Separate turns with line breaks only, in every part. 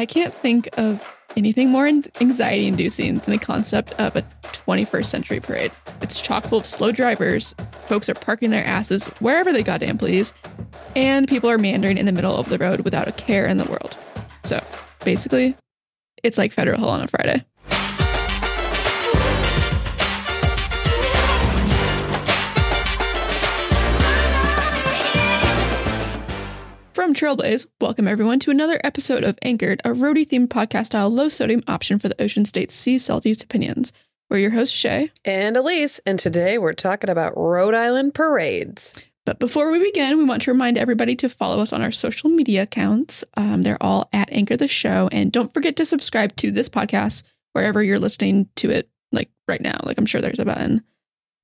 I can't think of anything more anxiety inducing than the concept of a 21st century parade. It's chock full of slow drivers, folks are parking their asses wherever they goddamn please, and people are meandering in the middle of the road without a care in the world. So basically, it's like Federal Hill on a Friday. From Trailblaze, welcome everyone to another episode of Anchored, a Rhody themed podcast style low sodium option for the ocean state's sea salties opinions. We're your hosts, Shay.
And Elise, and today we're talking about Rhode Island parades.
But before we begin, we want to remind everybody to follow us on our social media accounts. Um, they're all at Anchor the Show. And don't forget to subscribe to this podcast wherever you're listening to it, like right now. Like I'm sure there's a button.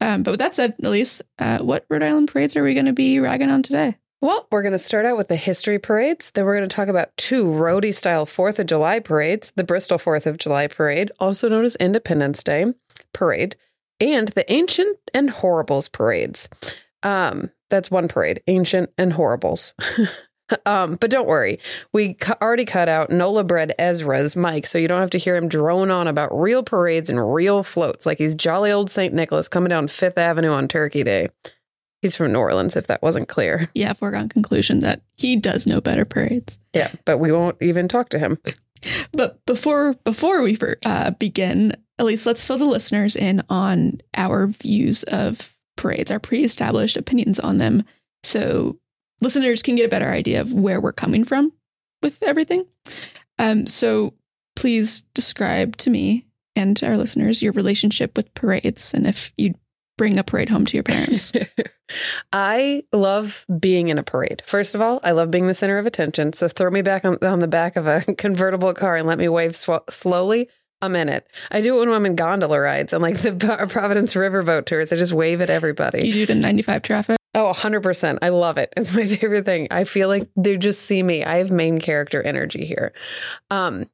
Um, but with that said, Elise, uh, what Rhode Island parades are we going to be ragging on today?
Well, we're going to start out with the history parades. Then we're going to talk about two Rhody style 4th of July parades the Bristol 4th of July parade, also known as Independence Day parade, and the Ancient and Horribles parades. Um, that's one parade, Ancient and Horribles. um, but don't worry, we cu- already cut out NOLA bred Ezra's mic, so you don't have to hear him drone on about real parades and real floats like he's jolly old St. Nicholas coming down Fifth Avenue on Turkey Day. He's from New Orleans, if that wasn't clear.
Yeah, foregone conclusion that he does know better parades.
Yeah, but we won't even talk to him.
But before before we uh, begin, Elise let's fill the listeners in on our views of parades, our pre-established opinions on them, so listeners can get a better idea of where we're coming from with everything. Um, so please describe to me and our listeners your relationship with parades, and if you'd bring a parade home to your parents.
I love being in a parade. First of all, I love being the center of attention. So throw me back on, on the back of a convertible car and let me wave sw- slowly. I'm in it. I do it when I'm in gondola rides and like the Providence Riverboat tours. I just wave at everybody.
You do it in 95 traffic?
Oh, 100%. I love it. It's my favorite thing. I feel like they just see me. I have main character energy here. Um,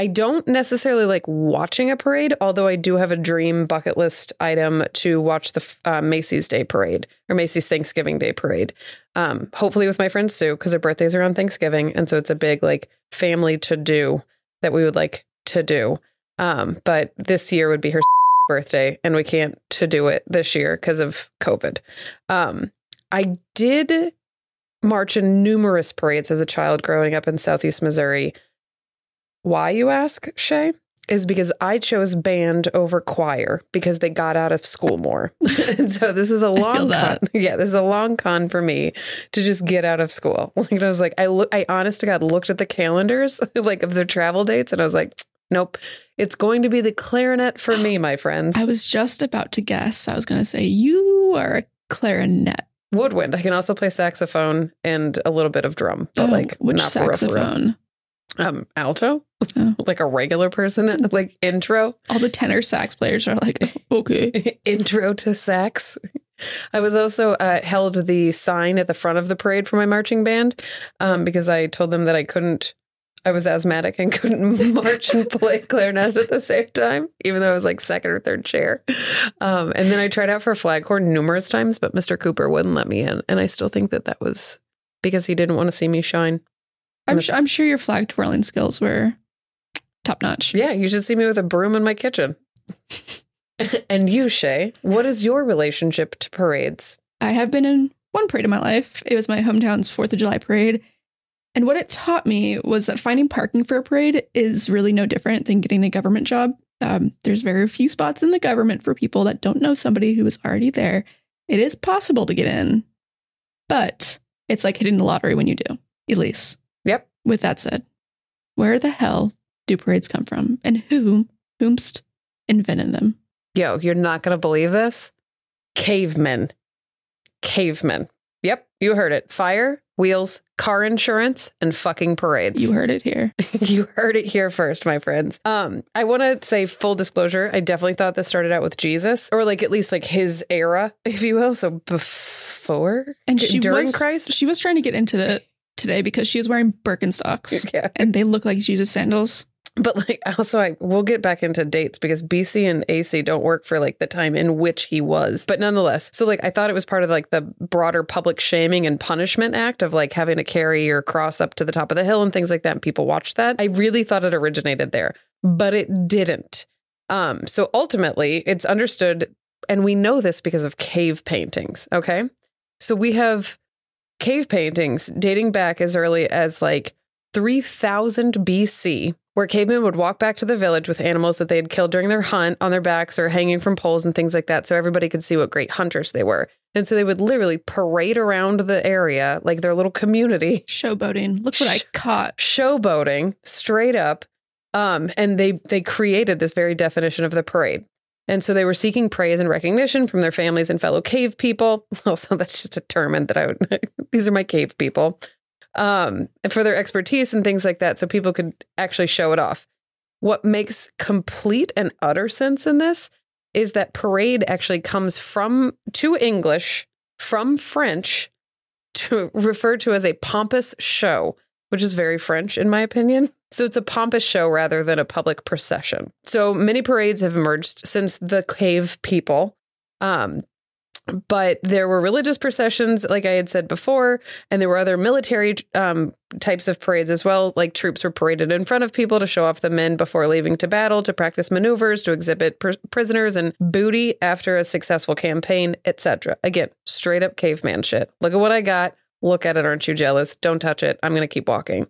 I don't necessarily like watching a parade, although I do have a dream bucket list item to watch the uh, Macy's Day Parade or Macy's Thanksgiving Day Parade. Um, hopefully with my friend Sue because her birthday's are on Thanksgiving, and so it's a big like family to do that we would like to do. Um, but this year would be her birthday, and we can't to do it this year because of COVID. Um, I did march in numerous parades as a child growing up in Southeast Missouri. Why, you ask, Shay? Is because I chose band over choir because they got out of school more. and so this is a long con. Yeah, this is a long con for me to just get out of school. Like I was like, I look I honest to God looked at the calendars like of their travel dates and I was like, nope. It's going to be the clarinet for me, my friends.
I was just about to guess. I was gonna say you are a clarinet.
Woodwind. I can also play saxophone and a little bit of drum, but
Oh,
like
which
not
saxophone?
Um, alto,
Oh.
like a regular person, like intro,
All the tenor sax players are like, okay.
intro to sax. I was also uh, held the sign at the front of the parade for my marching band um, because I told them that I couldn't. I was asthmatic and couldn't march and play clarinet at the same time, even though I was like second or third chair. Um, and then I tried out for flag horn numerous times, but Mr. Cooper wouldn't let me in, and I still think that that was because he didn't want to see me shine.
I'm, su- I'm sure your flag twirling skills were top notch.
Yeah, you should see me with a broom in my kitchen. and you, Shay, what is your relationship to parades?
I have been in one parade in my life. It was my hometown's 4th of July parade. And what it taught me was that finding parking for a parade is really no different than getting a government job. Um, there's very few spots in the government for people that don't know somebody who is already there. It is possible to get in, but it's like hitting the lottery when you do, Elise. With that said, where the hell do parades come from and who, whomst invented them?
Yo, you're not going to believe this? Cavemen. Cavemen. Yep, you heard it. Fire, wheels, car insurance, and fucking parades.
You heard it here.
you heard it here first, my friends. Um, I want to say full disclosure. I definitely thought this started out with Jesus, or like at least like his era, if you will. So before
And she
during
was,
Christ.
She was trying to get into the today because she was wearing Birkenstocks
Yeah.
and they look like Jesus sandals.
But like also I we'll get back into dates because BC and AC don't work for like the time in which he was. But nonetheless, so like I thought it was part of like the broader public shaming and punishment act of like having to carry your cross up to the top of the hill and things like that and people watch that. I really thought it originated there, but it didn't. Um so ultimately it's understood and we know this because of cave paintings, okay? So we have cave paintings dating back as early as like 3000 BC, where cavemen would walk back to the village with animals that they had killed during their hunt on their backs or hanging from poles and things like that, so everybody could see what great hunters they were. And so they would literally parade around the area like their little community,
Showboating. Look what I caught.
showboating straight up. Um, and they they created this very definition of the parade. And so they were seeking praise and recognition from their families and fellow cave people. Also, that's just a term that I would these are my cave people. Um, for their expertise and things like that, so people could actually show it off. What makes complete and utter sense in this is that parade actually comes from to English from French to refer to as a pompous show, which is very French in my opinion. So it's a pompous show rather than a public procession. So many parades have emerged since the cave people. Um, but there were religious processions, like I had said before, and there were other military um, types of parades as well. Like troops were paraded in front of people to show off the men before leaving to battle, to practice maneuvers, to exhibit pr- prisoners and booty after a successful campaign, etc. Again, straight up caveman shit. Look at what I got. Look at it. Aren't you jealous? Don't touch it. I'm going to keep walking.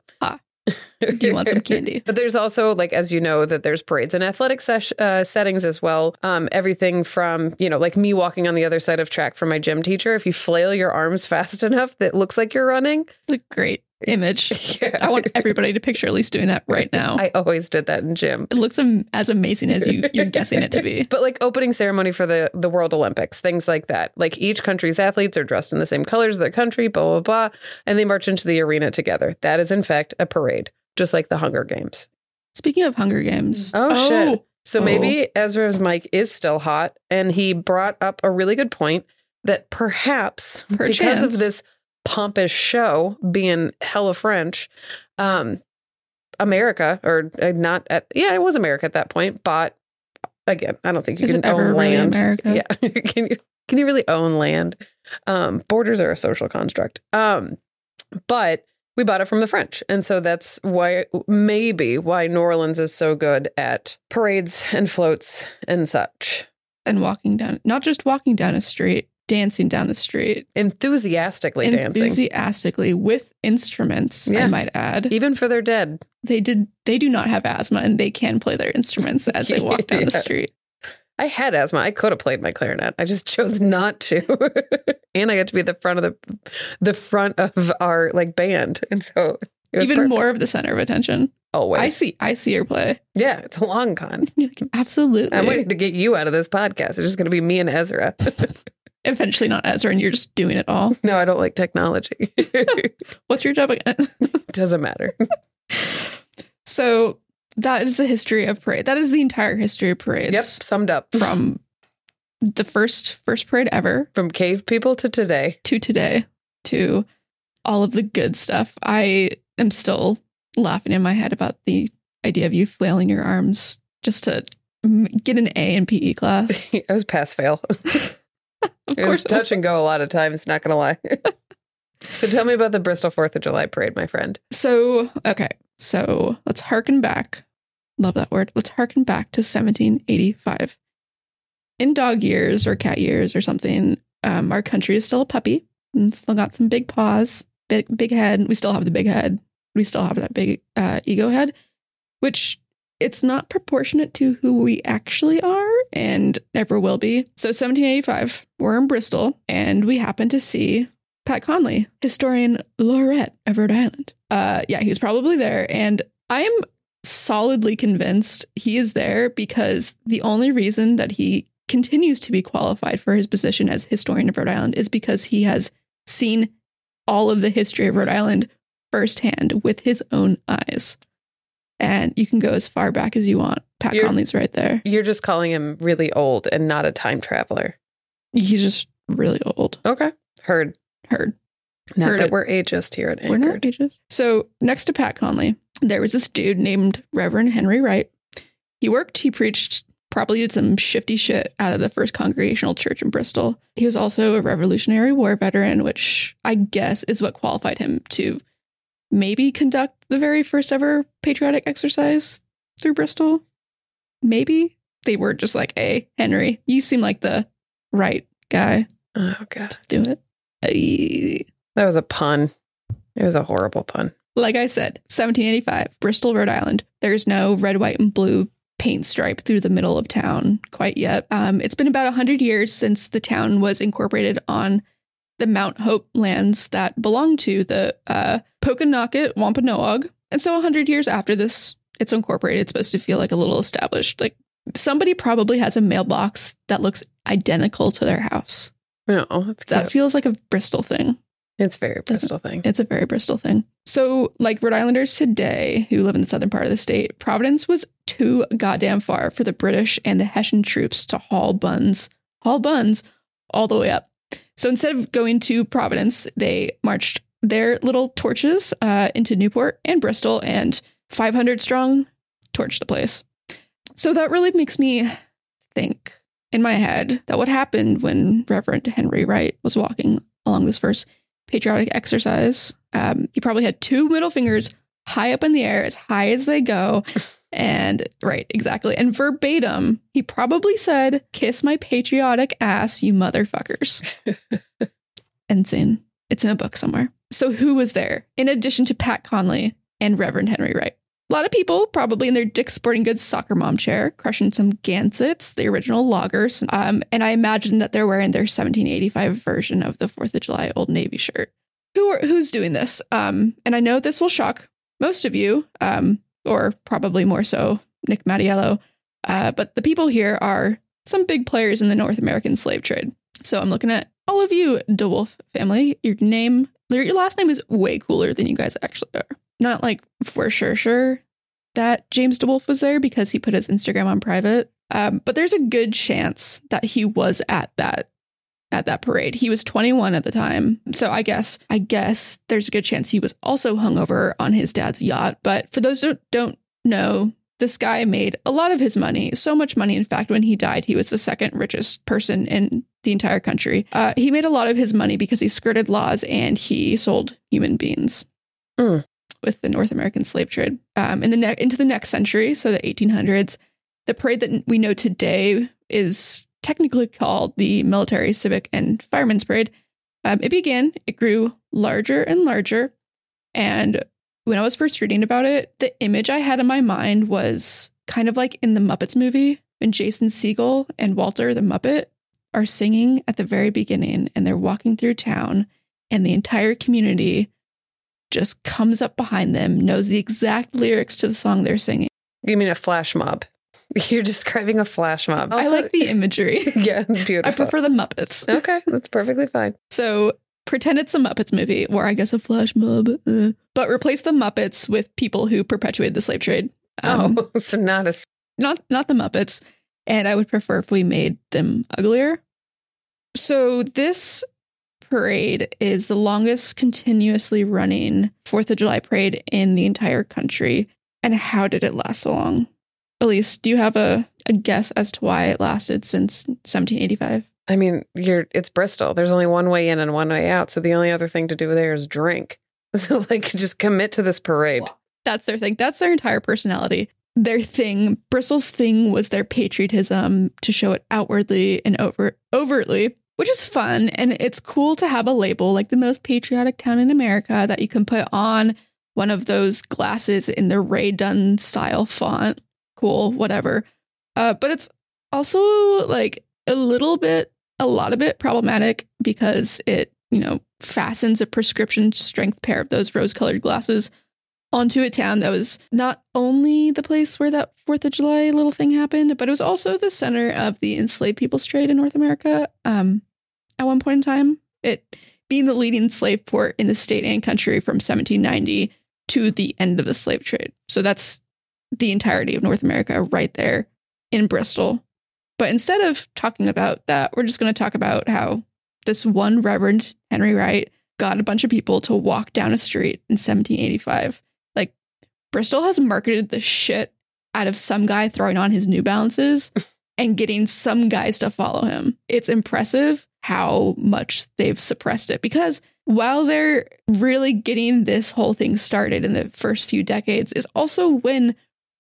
Do you want some candy?
but there's also, like, as you know, that there's parades and athletic sesh- uh, settings as well. Um, everything from, you know, like me walking on the other side of track for my gym teacher. If you flail your arms fast enough, that looks like you're running.
It's a great image.
Yeah.
I want everybody to picture Elise doing that right now.
I always did that in gym.
it looks am- as amazing as you, you're guessing it to be.
But like opening ceremony for the the World Olympics, things like that. Like each country's athletes are dressed in the same colors of their country, blah blah blah, and they march into the arena together. That is in fact a parade, just like the Hunger Games.
Speaking of Hunger Games.
Oh, oh. shit. So
Oh.
maybe Ezra's mic is still hot, and he brought up a really good point that perhaps because of this pompous show being hella French, um, America or uh, not at yeah, it was America at that point. Bought again. I don't think you
Is
can own
really
land.
America?
Yeah, can you can you really own land? Um, borders are a social construct. Um, but we bought it from the French. And so that's why, maybe why New Orleans is so good at parades and floats and such.
And walking down, not just walking down a street, dancing down the street.
Enthusiastically dancing,
enthusiastically with instruments,
Yeah.
I might add.
even for their dead.
They did they do not have asthma and they can play their instruments as they walk down the street.
I had asthma. I could have played my clarinet. I just chose not to. and I got to be the front of the the front of our like band. And so it was
Even
perfect.
more of the center of attention.
always.
I see I see your play.
Yeah, it's a long con.
Absolutely.
I'm waiting to get you out of this podcast. It's just going to be me and Ezra.
Eventually not Ezra and you're just doing it all.
no, I don't like technology.
What's your job again?
Doesn't matter.
so that is the history of parade. That is the entire history of parades.
Yep, summed up.
From the first first parade ever
From cave people to today.
to today to all of the good stuff. I am still laughing in my head about the idea of you flailing your arms just to get an A in PE class.
I was pass fail.
Of course,
touch and go a lot of times, not going to lie. so tell me about the Bristol 4th of July parade, my friend.
So, okay. So let's harken back. Love that word. Let's harken back to 1785. In dog years or cat years or something, um, our country is still a puppy and still got some big paws, big, big head. We still have the big head. We still have that big uh, ego head, which it's not proportionate to who we actually are and never will be. So 1785, we're in Bristol and we happen to see Pat Conley, historian Laureate of Rhode Island. Uh, yeah, he was probably there. And I am solidly convinced he is there because the only reason that he continues to be qualified for his position as historian of Rhode Island is because he has seen all of the history of Rhode Island firsthand with his own eyes. And you can go as far back as you want. Pat
You're-
Conley's right there.
You're just calling him really old and not a time traveler.
He's just really old.
Okay. Heard.
Heard.
Not
Heard
that
it.
we're ageist here at
We're not
Anchored.
ages. So next to Pat Conley, there was this dude named Reverend Henry Wright. He worked, he preached, probably did some shifty shit out of the first congregational church in Bristol. He was also a Revolutionary War veteran, which I guess is what qualified him to maybe conduct the very first ever patriotic exercise through Bristol. Maybe they were just like, hey, Henry, you seem like the right guy
Oh god.
do it.
That was a pun. It was a horrible pun.
Like I said, 1785, Bristol, Rhode Island. There's no red, white, and blue paint stripe through the middle of town quite yet. Um, it's been about 100 years since the town was incorporated on the Mount Hope lands that belong to the uh, Pokanoket Wampanoag. And so 100 years after this, it's incorporated. It's supposed to feel like a little established. Like somebody probably has a mailbox that looks identical to their house.
No, that's
That
cute.
feels like a Bristol thing.
It's very Bristol thing.
It's a very Bristol thing. So, like Rhode Islanders today who live in the southern part of the state, Providence was too goddamn far for the British and the Hessian troops to haul buns, haul buns all the way up. So instead of going to Providence, they marched their little torches uh, into Newport and Bristol and 500 strong torched the place. So that really makes me think in my head that what happened when Reverend Henry Wright was walking along this first patriotic exercise, um, he probably had two middle fingers high up in the air, as high as they go. And right, exactly. And verbatim, he probably said, Kiss my patriotic ass, you motherfuckers. and Insane. It's in a book somewhere. So, who was there in addition to Pat Conley and Reverend Henry Wright? A lot of people, probably in their Dick's Sporting Goods soccer mom chair, crushing some Gansets, the original loggers. Um, and I imagine that they're wearing their 1785 version of the 4th of July Old Navy shirt. Who are, who's doing this? Um, and I know this will shock most of you, um, or probably more so Nick Mattiello. Uh, but the people here are some big players in the North American slave trade. So I'm looking at all of you, DeWolf family. Your name, your last name is way cooler than you guys actually are. Not like for sure, sure that James DeWolf was there because he put his Instagram on private. Um, but there's a good chance that he was at that at that parade. He was 21 at the time. So I guess I guess there's a good chance he was also hungover on his dad's yacht. But for those who don't know, this guy made a lot of his money, so much money. In fact, when he died, he was the second richest person in the entire country. Uh, he made a lot of his money because he skirted laws and he sold human beings
Mm.
with the North American slave trade. Um, in the ne- into the next century, so the 1800s, the parade that we know today is technically called the Military, Civic, and Firemen's Parade. Um, it began, it grew larger and larger, and when I was first reading about it, the image I had in my mind was kind of like in the Muppets movie when Jason Segel and Walter the Muppet are singing at the very beginning and they're walking through town and the entire community just comes up behind them, knows the exact lyrics to the song they're singing.
You mean a flash mob? You're describing a flash mob.
I like the imagery.
yeah, beautiful.
I prefer the Muppets.
Okay, that's perfectly fine.
So pretend it's a Muppets movie, or I guess a flash mob, uh, but replace the Muppets with people who perpetuated the slave trade. Um,
oh, so not as
not not the Muppets, and I would prefer if we made them uglier. So this parade is the longest continuously running Fourth of July parade in the entire country. And how did it last so long? Elise, do you have a, a guess as to why it lasted since 1785?
I mean, you're it's Bristol. There's only one way in and one way out. So the only other thing to do there is drink. So like just commit to this parade.
That's their thing. That's their entire personality. Their thing, Bristol's thing was their patriotism to show it outwardly and over overtly, which is fun. And it's cool to have a label like the most patriotic town in America that you can put on one of those glasses in the Rae Dunn style font. Cool, whatever. Uh, but it's also like a little bit, a lot of it problematic because it, you know, fastens a prescription strength pair of those rose colored glasses onto a town that was not only the place where that Fourth of July little thing happened, but it was also the center of the enslaved people's trade in North America. Um, at one point in time, it being the leading slave port in the state and country from 1790 to the end of the slave trade. So that's the entirety of North America right there in Bristol. But instead of talking about that, we're just going to talk about how this one Reverend Henry Wright got a bunch of people to walk down a street in 1785. Bristol has marketed the shit out of some guy throwing on his New Balances and getting some guys to follow him. It's impressive how much they've suppressed it because while they're really getting this whole thing started in the first few decades, is also when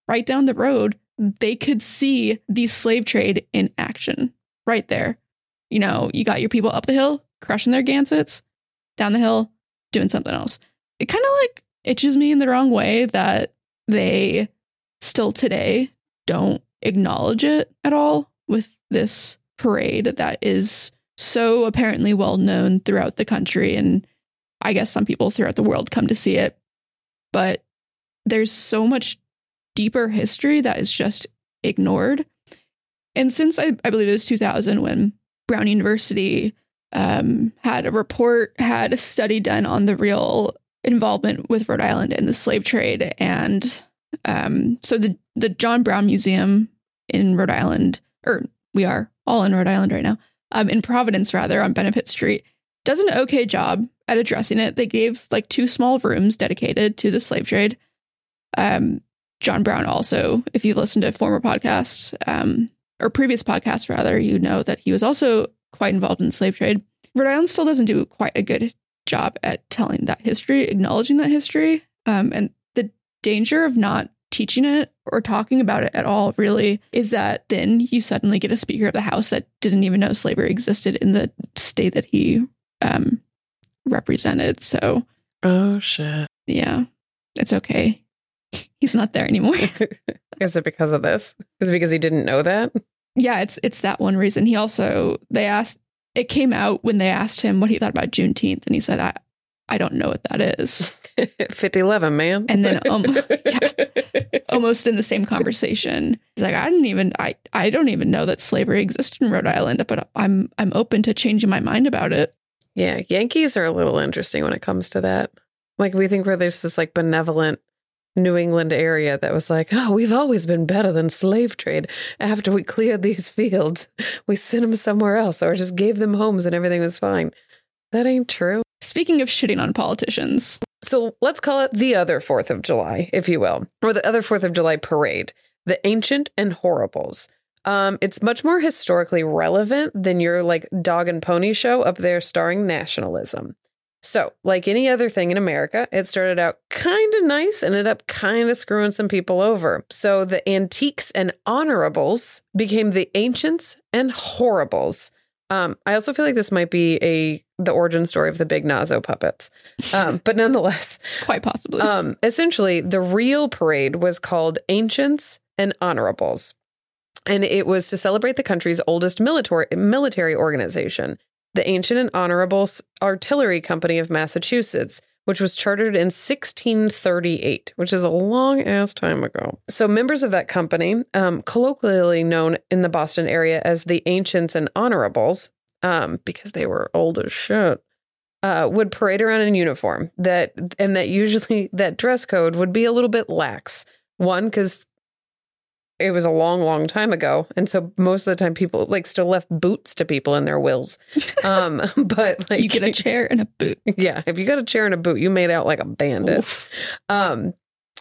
right down the road they could see the slave trade in action right there. You know, you got your people up the hill crushing their gansets, down the hill doing something else. It kind of like itches me in the wrong way that they still today don't acknowledge it at all with this parade that is so apparently well known throughout the country and I guess some people throughout the world come to see it. But there's so much deeper history that is just ignored. And since I, I believe it was 2000 when Brown University um, had a report, had a study done on the real involvement with Rhode Island in the slave trade. And um, so the, the John Brown Museum in Rhode Island, or we are all in Rhode Island right now, um, in Providence, rather, on Benefit Street, does an okay job at addressing it. They gave like two small rooms dedicated to the slave trade. Um, John Brown also, if you've listened to former podcasts um, or previous podcasts, rather, you know that he was also quite involved in the slave trade. Rhode Island still doesn't do quite a good job at telling that history, acknowledging that history, um, and the danger of not teaching it or talking about it at all really is that then you suddenly get a speaker of the house that didn't even know slavery existed in the state that he um, represented. So,
oh shit,
yeah, it's okay. He's not there anymore.
Is it because of this? Is it because he didn't know that?
Yeah, it's it's that one reason. He also they asked it came out when they asked him what he thought about Juneteenth, and he said, "I I don't know what that is."
Fifty eleven, man.
And then um, yeah, almost in the same conversation, he's like, "I didn't even I I don't even know that slavery existed in Rhode Island, but I'm I'm open to changing my mind about it."
Yeah, Yankees are a little interesting when it comes to that. Like we think where there's this like benevolent New England area that was like, oh, we've always been better than slave trade. After we cleared these fields, we sent them somewhere else or just gave them homes and everything was fine. That ain't true.
Speaking of shitting on politicians.
So let's call it the other 4th of July, if you will, or the other 4th of July parade, the Ancient and Horribles. Um, it's much more historically relevant than your like dog and pony show up there starring nationalism. So, like any other thing in America, it started out kind of nice, and ended up kind of screwing some people over. So, the antiques and honorables became the ancients and horribles. Um, I also feel like this might be a the origin story of the big Nazo puppets, um, but nonetheless,
quite possibly.
Um, essentially, the real parade was called Ancients and Honorables, and it was to celebrate the country's oldest military military organization the Ancient and Honorable Artillery Company of Massachusetts, which was chartered in 1638, which is a long ass time ago. So, members of that company, um, colloquially known in the Boston area as the Ancients and Honorables, um, because they were old as shit, uh, would parade around in uniform. That and that usually that dress code would be a little bit lax. One, because it was a long, long time ago. And so most of the time people like still left boots to people in their wills. Um, but like
you get a chair and a boot.
Yeah. If you got a chair and a boot, you made out like a bandit. Oof. Um,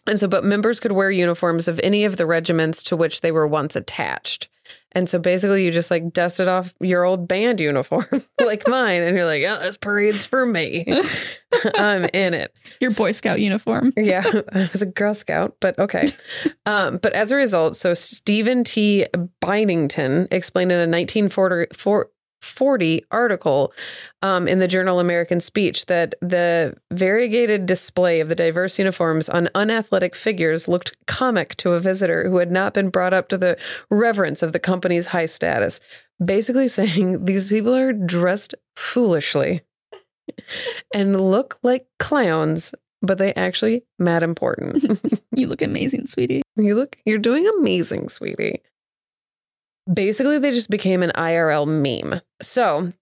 and so, but members could wear uniforms of any of the regiments to which they were once attached. And so basically, you just like dusted off your old band uniform like mine, and you're like, oh, this parade's for me. I'm in it.
Your Boy Scout uniform.
yeah, I was a Girl Scout, but okay. Um, but as a result, so Steven T. Byington explained in a 1940, 40 article um, in the journal American Speech that the variegated display of the diverse uniforms on unathletic figures looked comic to a visitor who had not been brought up to the reverence of the company's high status. Basically, saying these people are dressed foolishly and look like clowns, but they actually mad important.
you look amazing, sweetie.
You look, you're doing amazing, sweetie basically they just became an IRL meme. So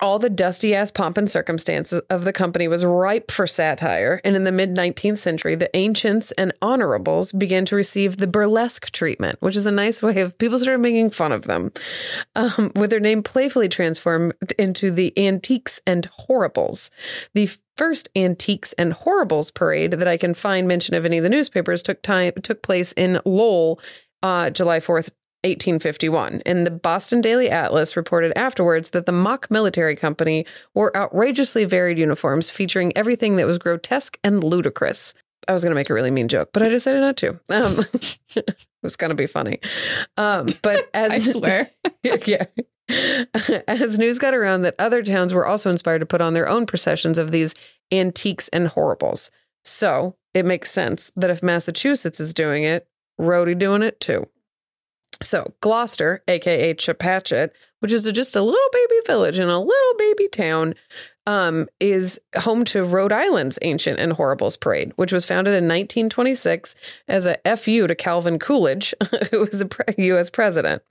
all the dusty ass pomp and circumstances of the company was ripe for satire, and in the mid 19th century, the ancients and honorables began to receive the burlesque treatment, which is a nice way of people started making fun of them, um, with their name playfully transformed into the antiques and horribles. The first antiques and horribles parade that I can find mention of any of the newspapers took time took place in Lowell, uh, July 4th, 1851. And the Boston Daily Atlas reported afterwards that the mock military company wore outrageously varied uniforms featuring everything that was grotesque and ludicrous. I was going to make a really mean joke, but I decided not to. Um, it was going to be funny. Um, but as
I swear.
yeah. As news got around that other towns were also inspired to put on their own processions of these antiques and horribles. So it makes sense that if Massachusetts is doing it, Rhody doing it too. So Glocester, aka Chepachet, which is just a little baby village in a little baby town, um, is home to Rhode Island's Ancient and Horribles Parade, which was founded in 1926 as a FU to Calvin Coolidge, who was a U.S. president.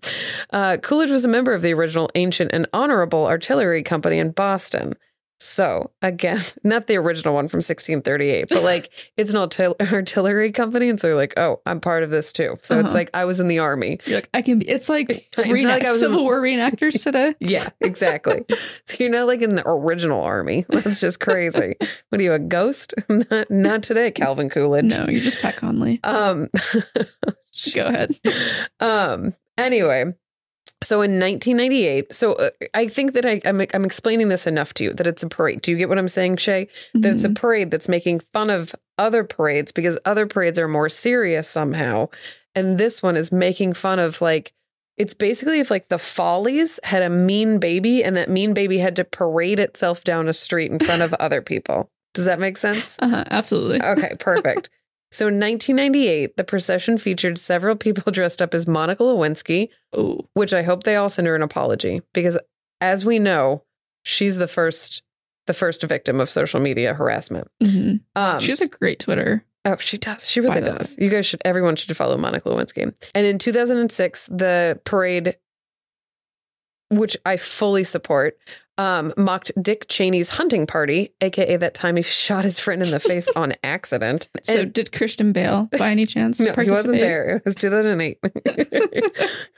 Uh, Coolidge was a member of the original Ancient and Honorable Artillery Company in Boston. So again, not the original one from 1638, but like it's an artil- artillery company, and so you're like, oh, I'm part of this too. So it's
Uh-huh.
like I was in the army.
You're like, I can be. It's like,
It's not
reenact-
like I was in-
Civil War reenactors today.
Yeah, exactly. so you're not like in the original army. That's just crazy. what are you, a ghost? not, not today, Calvin Coolidge.
No, you're just Pat Conley.
Um,
Go ahead.
um. Anyway, so in 1998, so uh, I think that I, I'm I'm explaining this enough to you that it's a parade. Do you get what I'm saying, Shay? That it's a
Mhm.
parade that's making fun of other parades because other parades are more serious somehow, and this one is making fun of like. It's basically if like the Follies had a mean baby and that mean baby had to parade itself down a street in front of other people. Does that make sense?
uh-huh, absolutely.
Okay, perfect. So in 1998, the procession featured several people dressed up as Monica Lewinsky,
Oh,
which I hope they all send her an apology because as we know, she's the first the first victim of social media harassment.
mhm.
Um,
she has a great Twitter.
Oh, she does. She really
By the
does. You guys should, everyone should follow Monica Lewinsky. And in 2006, the parade, which I fully support, um, mocked Dick Cheney's hunting party, aka that time he shot his friend in the face on accident.
So,
And-
did Christian Bale, by any chance,
no, he wasn't there. It was 2008.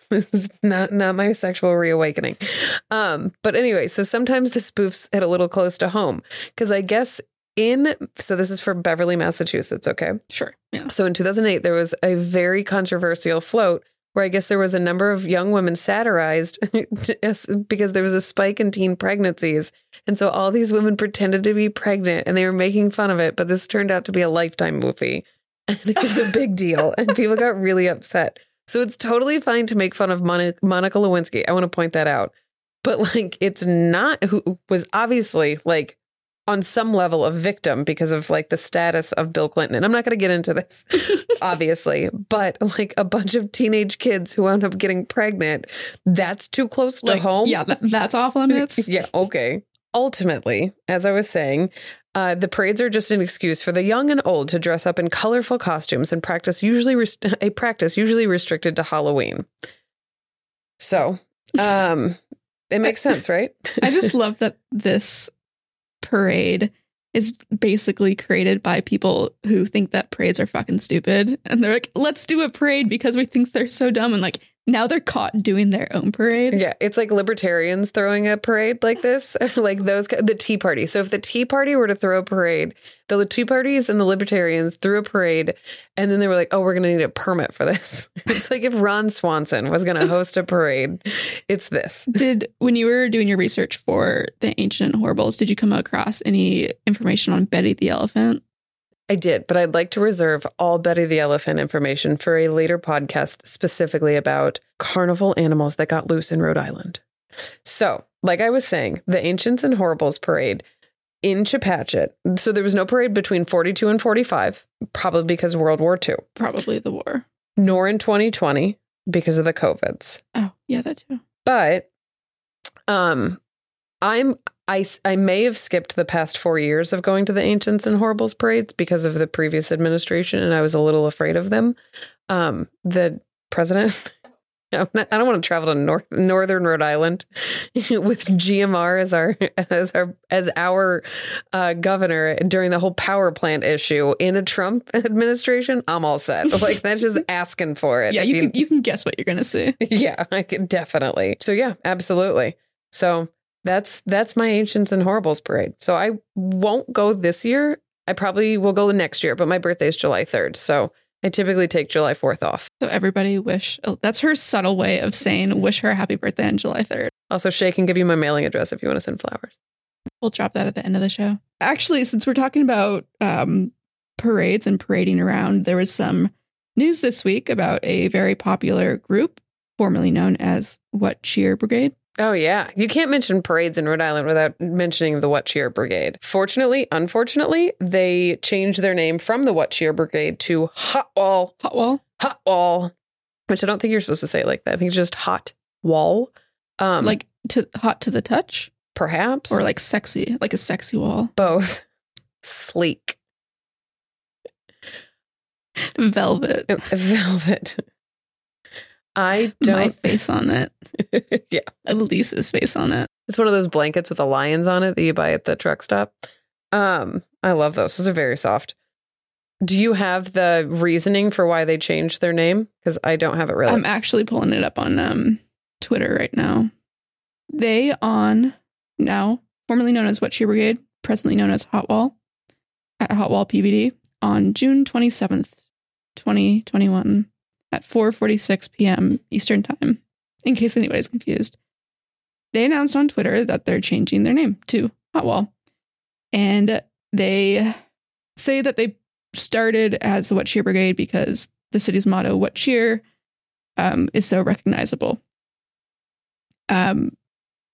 this is not not my sexual reawakening. Um, but anyway, so sometimes the spoofs hit a little close to home because I guess in so this is for Beverly, Massachusetts. Okay.
Sure. Yeah.
So in 2008, there was a very controversial float where I guess there was a number of young women satirized because there was a spike in teen pregnancies. And so all these women pretended to be pregnant and they were making fun of it. But this turned out to be a lifetime movie. And it was a big deal. And people got really upset. So it's totally fine to make fun of Mon- Monica Lewinsky. I want to point that out. But like, it's not who was obviously like on some level a victim because of like the status of Bill Clinton. And I'm not going to get into this, obviously, but like a bunch of teenage kids who wound up getting pregnant, that's too close to
Like,
home.
Yeah, that, that's off limits.
yeah, okay. Ultimately, as I was saying, uh, the parades are just an excuse for the young and old to dress up in colorful costumes and practice usually rest- a practice usually restricted to Halloween. So, um, it makes sense, right?
I just love that this parade is basically created by people who think that parades are fucking stupid. And they're like, let's do a parade because we think they're so dumb. And like, now they're caught doing their own parade.
Yeah, it's like libertarians throwing a parade like this, like those the Tea Party. So if the Tea Party were to throw a parade, the Tea Parties and the libertarians threw a parade, and then they were like, "Oh, we're going to need a permit for this." It's like if Ron Swanson was going to host a parade, it's this.
Did, when you were doing your research for the ancient horribles, did you come across any information on Betty the elephant?
I did, but I'd like to reserve all Betty the Elephant information for a later podcast specifically about carnival animals that got loose in Rhode Island. So, like I was saying, the Ancients and Horribles parade in Chepachet. So there was no parade between 42 and 45, probably because of World War II,
Probably the war.
nor in 2020 because of the COVIDs.
Oh, yeah, that too.
But um I'm I I may have skipped the past 4 years of going to the Ancients and Horribles parades because of the previous administration and I was a little afraid of them. Um the president I don't want to travel to North Northern Rhode Island with GMR as our as our as our uh, governor during the whole power plant issue in a Trump administration. I'm all set. Like that's just asking for it.
Yeah,
If
you can you can guess what you're gonna see.
yeah, I could definitely. So yeah, absolutely. So that's that's my ancients and horribles parade. So I won't go this year. I probably will go the next year, but my birthday is July 3rd. So I typically take July 4th off.
So everybody wish oh, that's her subtle way of saying wish her a happy birthday on July 3rd.
Also, Shay can give you my mailing address if you want to send flowers.
We'll drop that at the end of the show. Actually, since we're talking about um, parades and parading around, there was some news this week about a very popular group, formerly known as What Cheer Brigade.
Oh yeah, you can't mention parades in Rhode Island without mentioning the What Cheer Brigade. Fortunately, unfortunately, they changed their name from the What Cheer Brigade to Hot Wall,
Hot Wall.
Hot Wall, which I don't think you're supposed to say like that. I think it's just Hot Wall. Um,
like to hot to the touch
perhaps
or like sexy, like a sexy wall.
both sleek
Velvet.
velvet. I don't.
My face on it.
yeah,
Elise's face on it.
it's one of those blankets with the lions on it that you buy at the truck stop. Um, I love those. Those are very soft. Do you have the reasoning for why they changed their name? Because I don't have it really.
I'm actually pulling it up on um, Twitter right now. They on now, formerly known as What Cheer Brigade, presently known as Hot Wall, at Hot Wall PVD on June 27th, 2021 at 4:46 p.m. Eastern Time. In case anybody's confused, they announced on Twitter that they're changing their name to Hot Wall, and they say that they started as the What Cheer Brigade because the city's motto "What Cheer" um, is so recognizable. Um,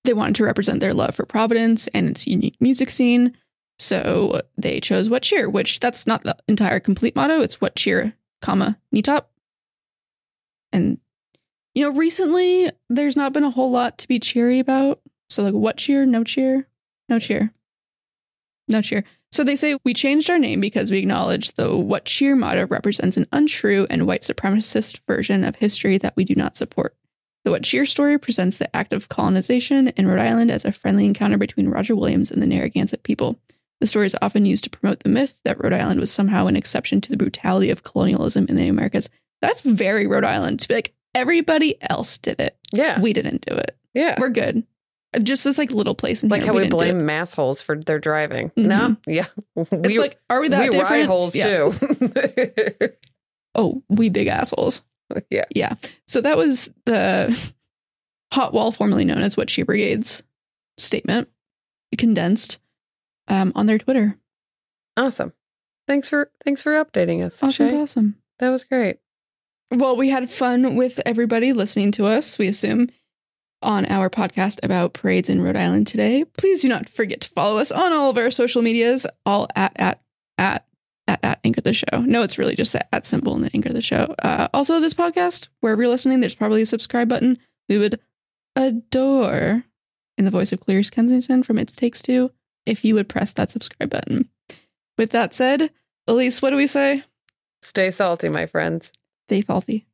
they wanted to represent their love for Providence and its unique music scene, so they chose "What Cheer," which that's not the entire complete motto. It's "What Cheer, comma Netop." And you know, recently there's not been a whole lot to be cheery about. So like, what cheer? No cheer. No cheer. No cheer. So they say we changed our name because we acknowledge the what cheer motto represents an untrue and white supremacist version of history that we do not support. The what cheer story presents the act of colonization in Rhode Island as a friendly encounter between Roger Williams and the Narragansett people. The story is often used to promote the myth that Rhode Island was somehow an exception to the brutality of colonialism in the Americas. That's very Rhode Island to be like everybody else did it.
yeah,
We didn't do it.
yeah.
We're good. Just this like little place in
like
here.
how we,
didn't
blame mass holes for their driving.
Mhm.
No, yeah,
It's
we
like, are we that
we
different?
ride holes
Yeah.
too.
Oh, we big assholes.
Yeah.
Yeah. So that was the hot wall, formerly known as What Cheer Brigade's statement, condensed um, on their Twitter.
awesome. Thanks for thanks for updating us,
Awesome. Awesome.
That was great.
Well, we had fun with everybody listening to us, we assume, on our podcast about parades in Rhode Island today. Please do not forget to follow us on all of our social medias, all at at at at, at Anchor the Show. No, it's really just at symbol the Anchor the Show. Uh, also, this podcast, wherever you're listening, there's probably a subscribe button. We would adore, in the voice of Clarice Kensington from It Takes Two, if you would press that subscribe button. With that said, Elise, what do we say?
Stay salty, my friends.
Stay salty.